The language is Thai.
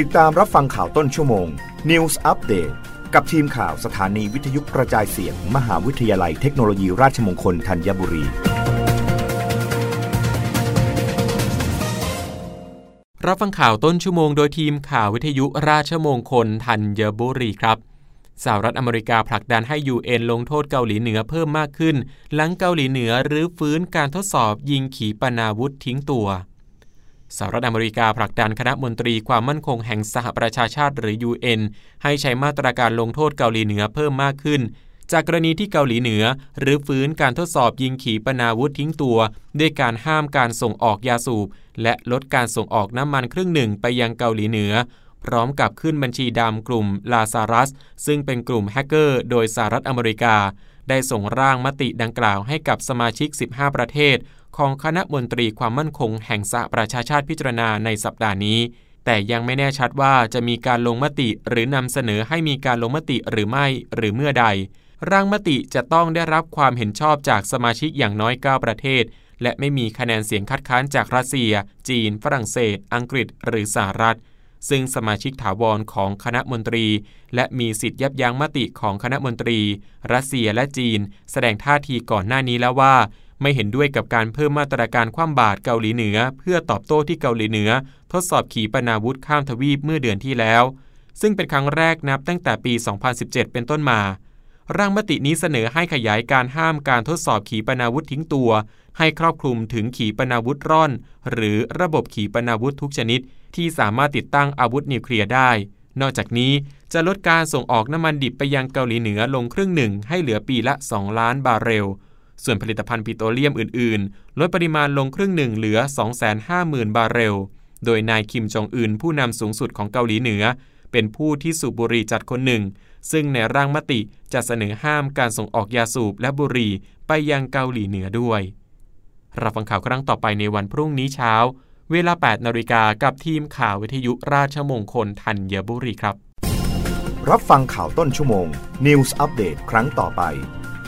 ติดตามรับฟังข่าวต้นชั่วโมง News Update กับทีมข่าวสถานีวิทยุกระจายเสียง มหาวิทยาลัยเทคโนโลยีราชมงคลธัญบุรี รับฟังข่าวต้นชั่วโมงโดยทีมข่าววิทยุราชมงคลธัญบุรีครับสหรัฐอเมริกาผลักดันให้ UN ลงโทษเกาหลีเหนือเพิ่มมากขึ้น หลังเกาหลีเหนือรื้อฟื้นการทดสอบยิงขีปนาวุธทิ้งตัว สหรัฐอเมริกาผลักดันคณะมนตรีความมั่นคงแห่งสหประชาชาติหรือ UN ให้ใช้มาตรการลงโทษเกาหลีเหนือเพิ่มมากขึ้น จากกรณีที่เกาหลีเหนือ หรือฟื้นการทดสอบยิงขีปนาวุธทิ้งตัว ด้วยการห้ามการส่งออกยาสูบ และลดการส่งออกน้ำมันครึ่งหนึ่งไปยังเกาหลีเหนือ พร้อมกับขึ้นบัญชีดำกลุ่มลาซารัส ซึ่งเป็นกลุ่มแฮกเกอร์โดยสหรัฐอเมริกา ได้ส่งร่างมติดังกล่าวให้กับสมาชิก 15 ประเทศ ของคณะมนตรีความมั่นคงแห่งสหประชาชาติพิจารณาในสัปดาห์นี้ แต่ยังไม่แน่ชัดว่าจะมีการลงมติหรือนำเสนอให้มีการลงมติหรือไม่หรือเมื่อใด ร่างมติจะต้องได้รับความเห็นชอบจากสมาชิกอย่างน้อย 9 ประเทศ และไม่มีคะแนนเสียงคัดค้านจากรัสเซีย จีน ฝรั่งเศส อังกฤษ หรือสหรัฐซึ่งสมาชิกถาวรของคณะมนตรี และมีสิทธิ์ยับยั้งมติของคณะมนตรี รัสเซียและจีน แสดงท่าทีก่อนหน้านี้แล้วว่า ไม่เห็นด้วยกับการเพิ่มมาตรการคว่ำบาตรเกาหลีเหนือ เพื่อตอบโต้ที่เกาหลีเหนือ ทดสอบขีปนาวุธข้ามทวีปเมื่อเดือนที่แล้ว ซึ่งเป็นครั้งแรกนับตั้งแต่ปี 2017 เป็นต้นมา ร่างมตินี้เสนอให้ขยายการห้ามการทดสอบขีปนาวุธทิ้งตัว ให้ครอบคลุมถึงขีปนาวุธร่อน หรือระบบขีปนาวุธทุกชนิด ที่สามารถติดตั้งอาวุธนิวเคลียร์ได้ นอกจากนี้จะลดการส่งออกน้ำมันดิบไปยังเกาหลีเหนือลงครึ่งหนึ่งให้เหลือปีละ 2 ล้านบาร์เรล ส่วนผลิตภัณฑ์ปิโตรเลียมอื่นๆ ลดปริมาณลงครึ่งหนึ่งเหลือ 250,000 บาร์เรล โดยนายคิมจองอึนผู้นำสูงสุดของเกาหลีเหนือ เป็นผู้ที่สูบบุหรี่จัดคนหนึ่ง ซึ่งในร่างมติจะเสนอห้ามการส่งออกยาสูบและบุหรี่ไปยังเกาหลีเหนือด้วย รับฟังข่าวครั้งต่อไปในวันพรุ่งนี้เช้า เวลา 8นาฬิกากับทีมข่าววิทยุราชมงคลธัญบุรีครับ รับฟังข่าวต้นชั่วโมง News อัปเดตครั้งต่อไป